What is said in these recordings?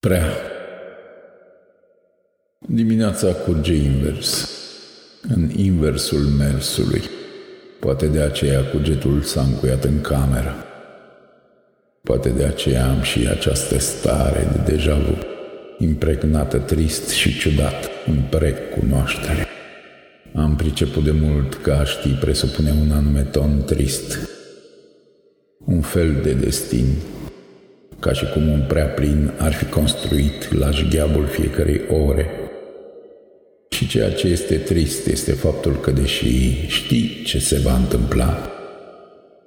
Prea. Dimineața curge invers, în inversul mersului. Poate de aceea cugetul s-a încuiat în cameră. Poate de aceea am și această stare de deja vu, impregnată trist și ciudat, împrec cunoaștere. Am priceput de mult că aș ști presupune un anume ton trist, un fel de destin ca și cum un prea plin ar fi construit la jgheabul fiecărei ore. Și ceea ce este trist este faptul că, deși știi ce se va întâmpla,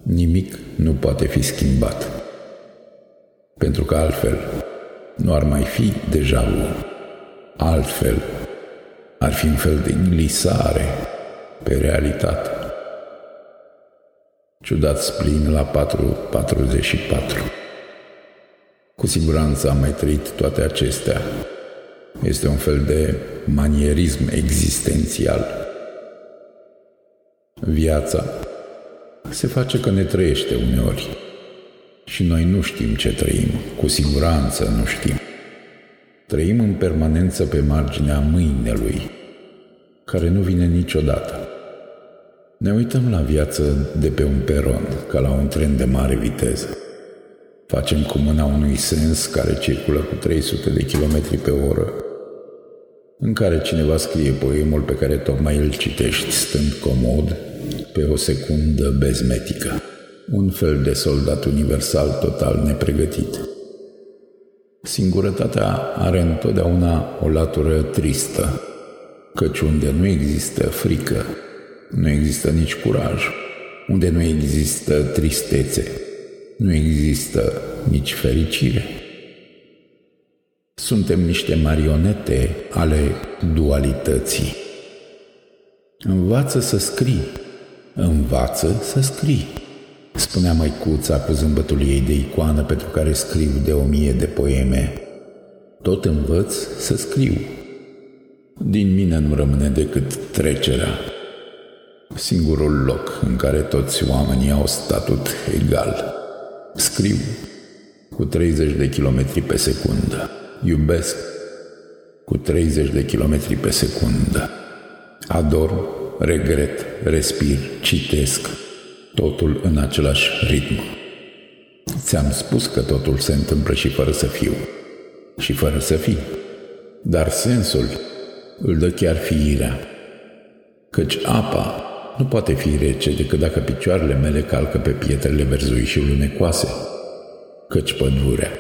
nimic nu poate fi schimbat. Pentru că altfel nu ar mai fi deja vu. Altfel ar fi un fel de glisare pe realitate. Ciudat splin la 4.44. Cu siguranță am mai trăit toate acestea. Este un fel de manierism existențial. Viața se face că ne trăiește uneori și noi nu știm ce trăim, cu siguranță nu știm. Trăim în permanență pe marginea mâinelui, care nu vine niciodată. Ne uităm la viață de pe un peron, ca la un tren de mare viteză. Facem cu mâna unui sens care circulă cu 300 de km pe oră, în care cineva scrie poemul pe care tocmai îl citești stând comod pe o secundă bezmetică. Un fel de soldat universal total nepregătit. Singurătatea are întotdeauna o latură tristă, căci unde nu există frică, nu există nici curaj, unde nu există tristețe, nu există nici fericire. Suntem niște marionete ale dualității. Învață să scrii, învață să scrii, spunea măicuța cu zâmbătul ei de icoană pentru care scriu de o mie de poeme. Tot învăț să scriu. Din mine nu rămâne decât trecerea, singurul loc în care toți oamenii au statut egal. Scriu cu 30 de kilometri pe secundă. Iubesc cu 30 de kilometri pe secundă. Ador, regret, respir, citesc, totul în același ritm. Ți-am spus că totul se întâmplă și fără să fiu, și fără să fii. Dar sensul îl dă chiar fiirea, căci apa nu poate fi rece decât dacă picioarele mele calcă pe pietrele verzui și lunecoase, căci pădurea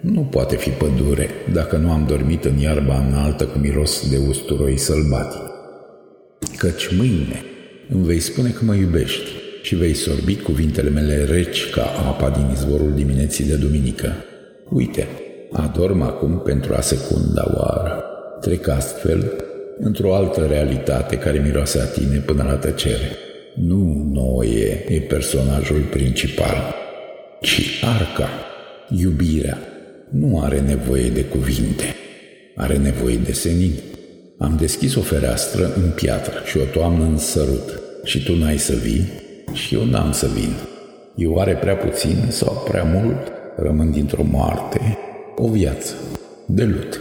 nu poate fi pădure dacă nu am dormit în iarba înaltă cu miros de usturoi sălbatic. Căci mâine îmi vei spune că mă iubești și vei sorbi cuvintele mele reci ca apa din izvorul dimineții de duminică. Uite, adorm acum pentru a secunda oară. Trec astfel într-o altă realitate care miroase a tine până la tăcere. Nu Noe e personajul principal, ci arca, iubirea. Nu are nevoie de cuvinte, are nevoie de senin. Am deschis o fereastră în piatră și o toamnă în sărut și tu n-ai să vii și eu n-am să vin. Eu oare prea puțin sau prea mult rămân dintr-o moarte, o viață de lut.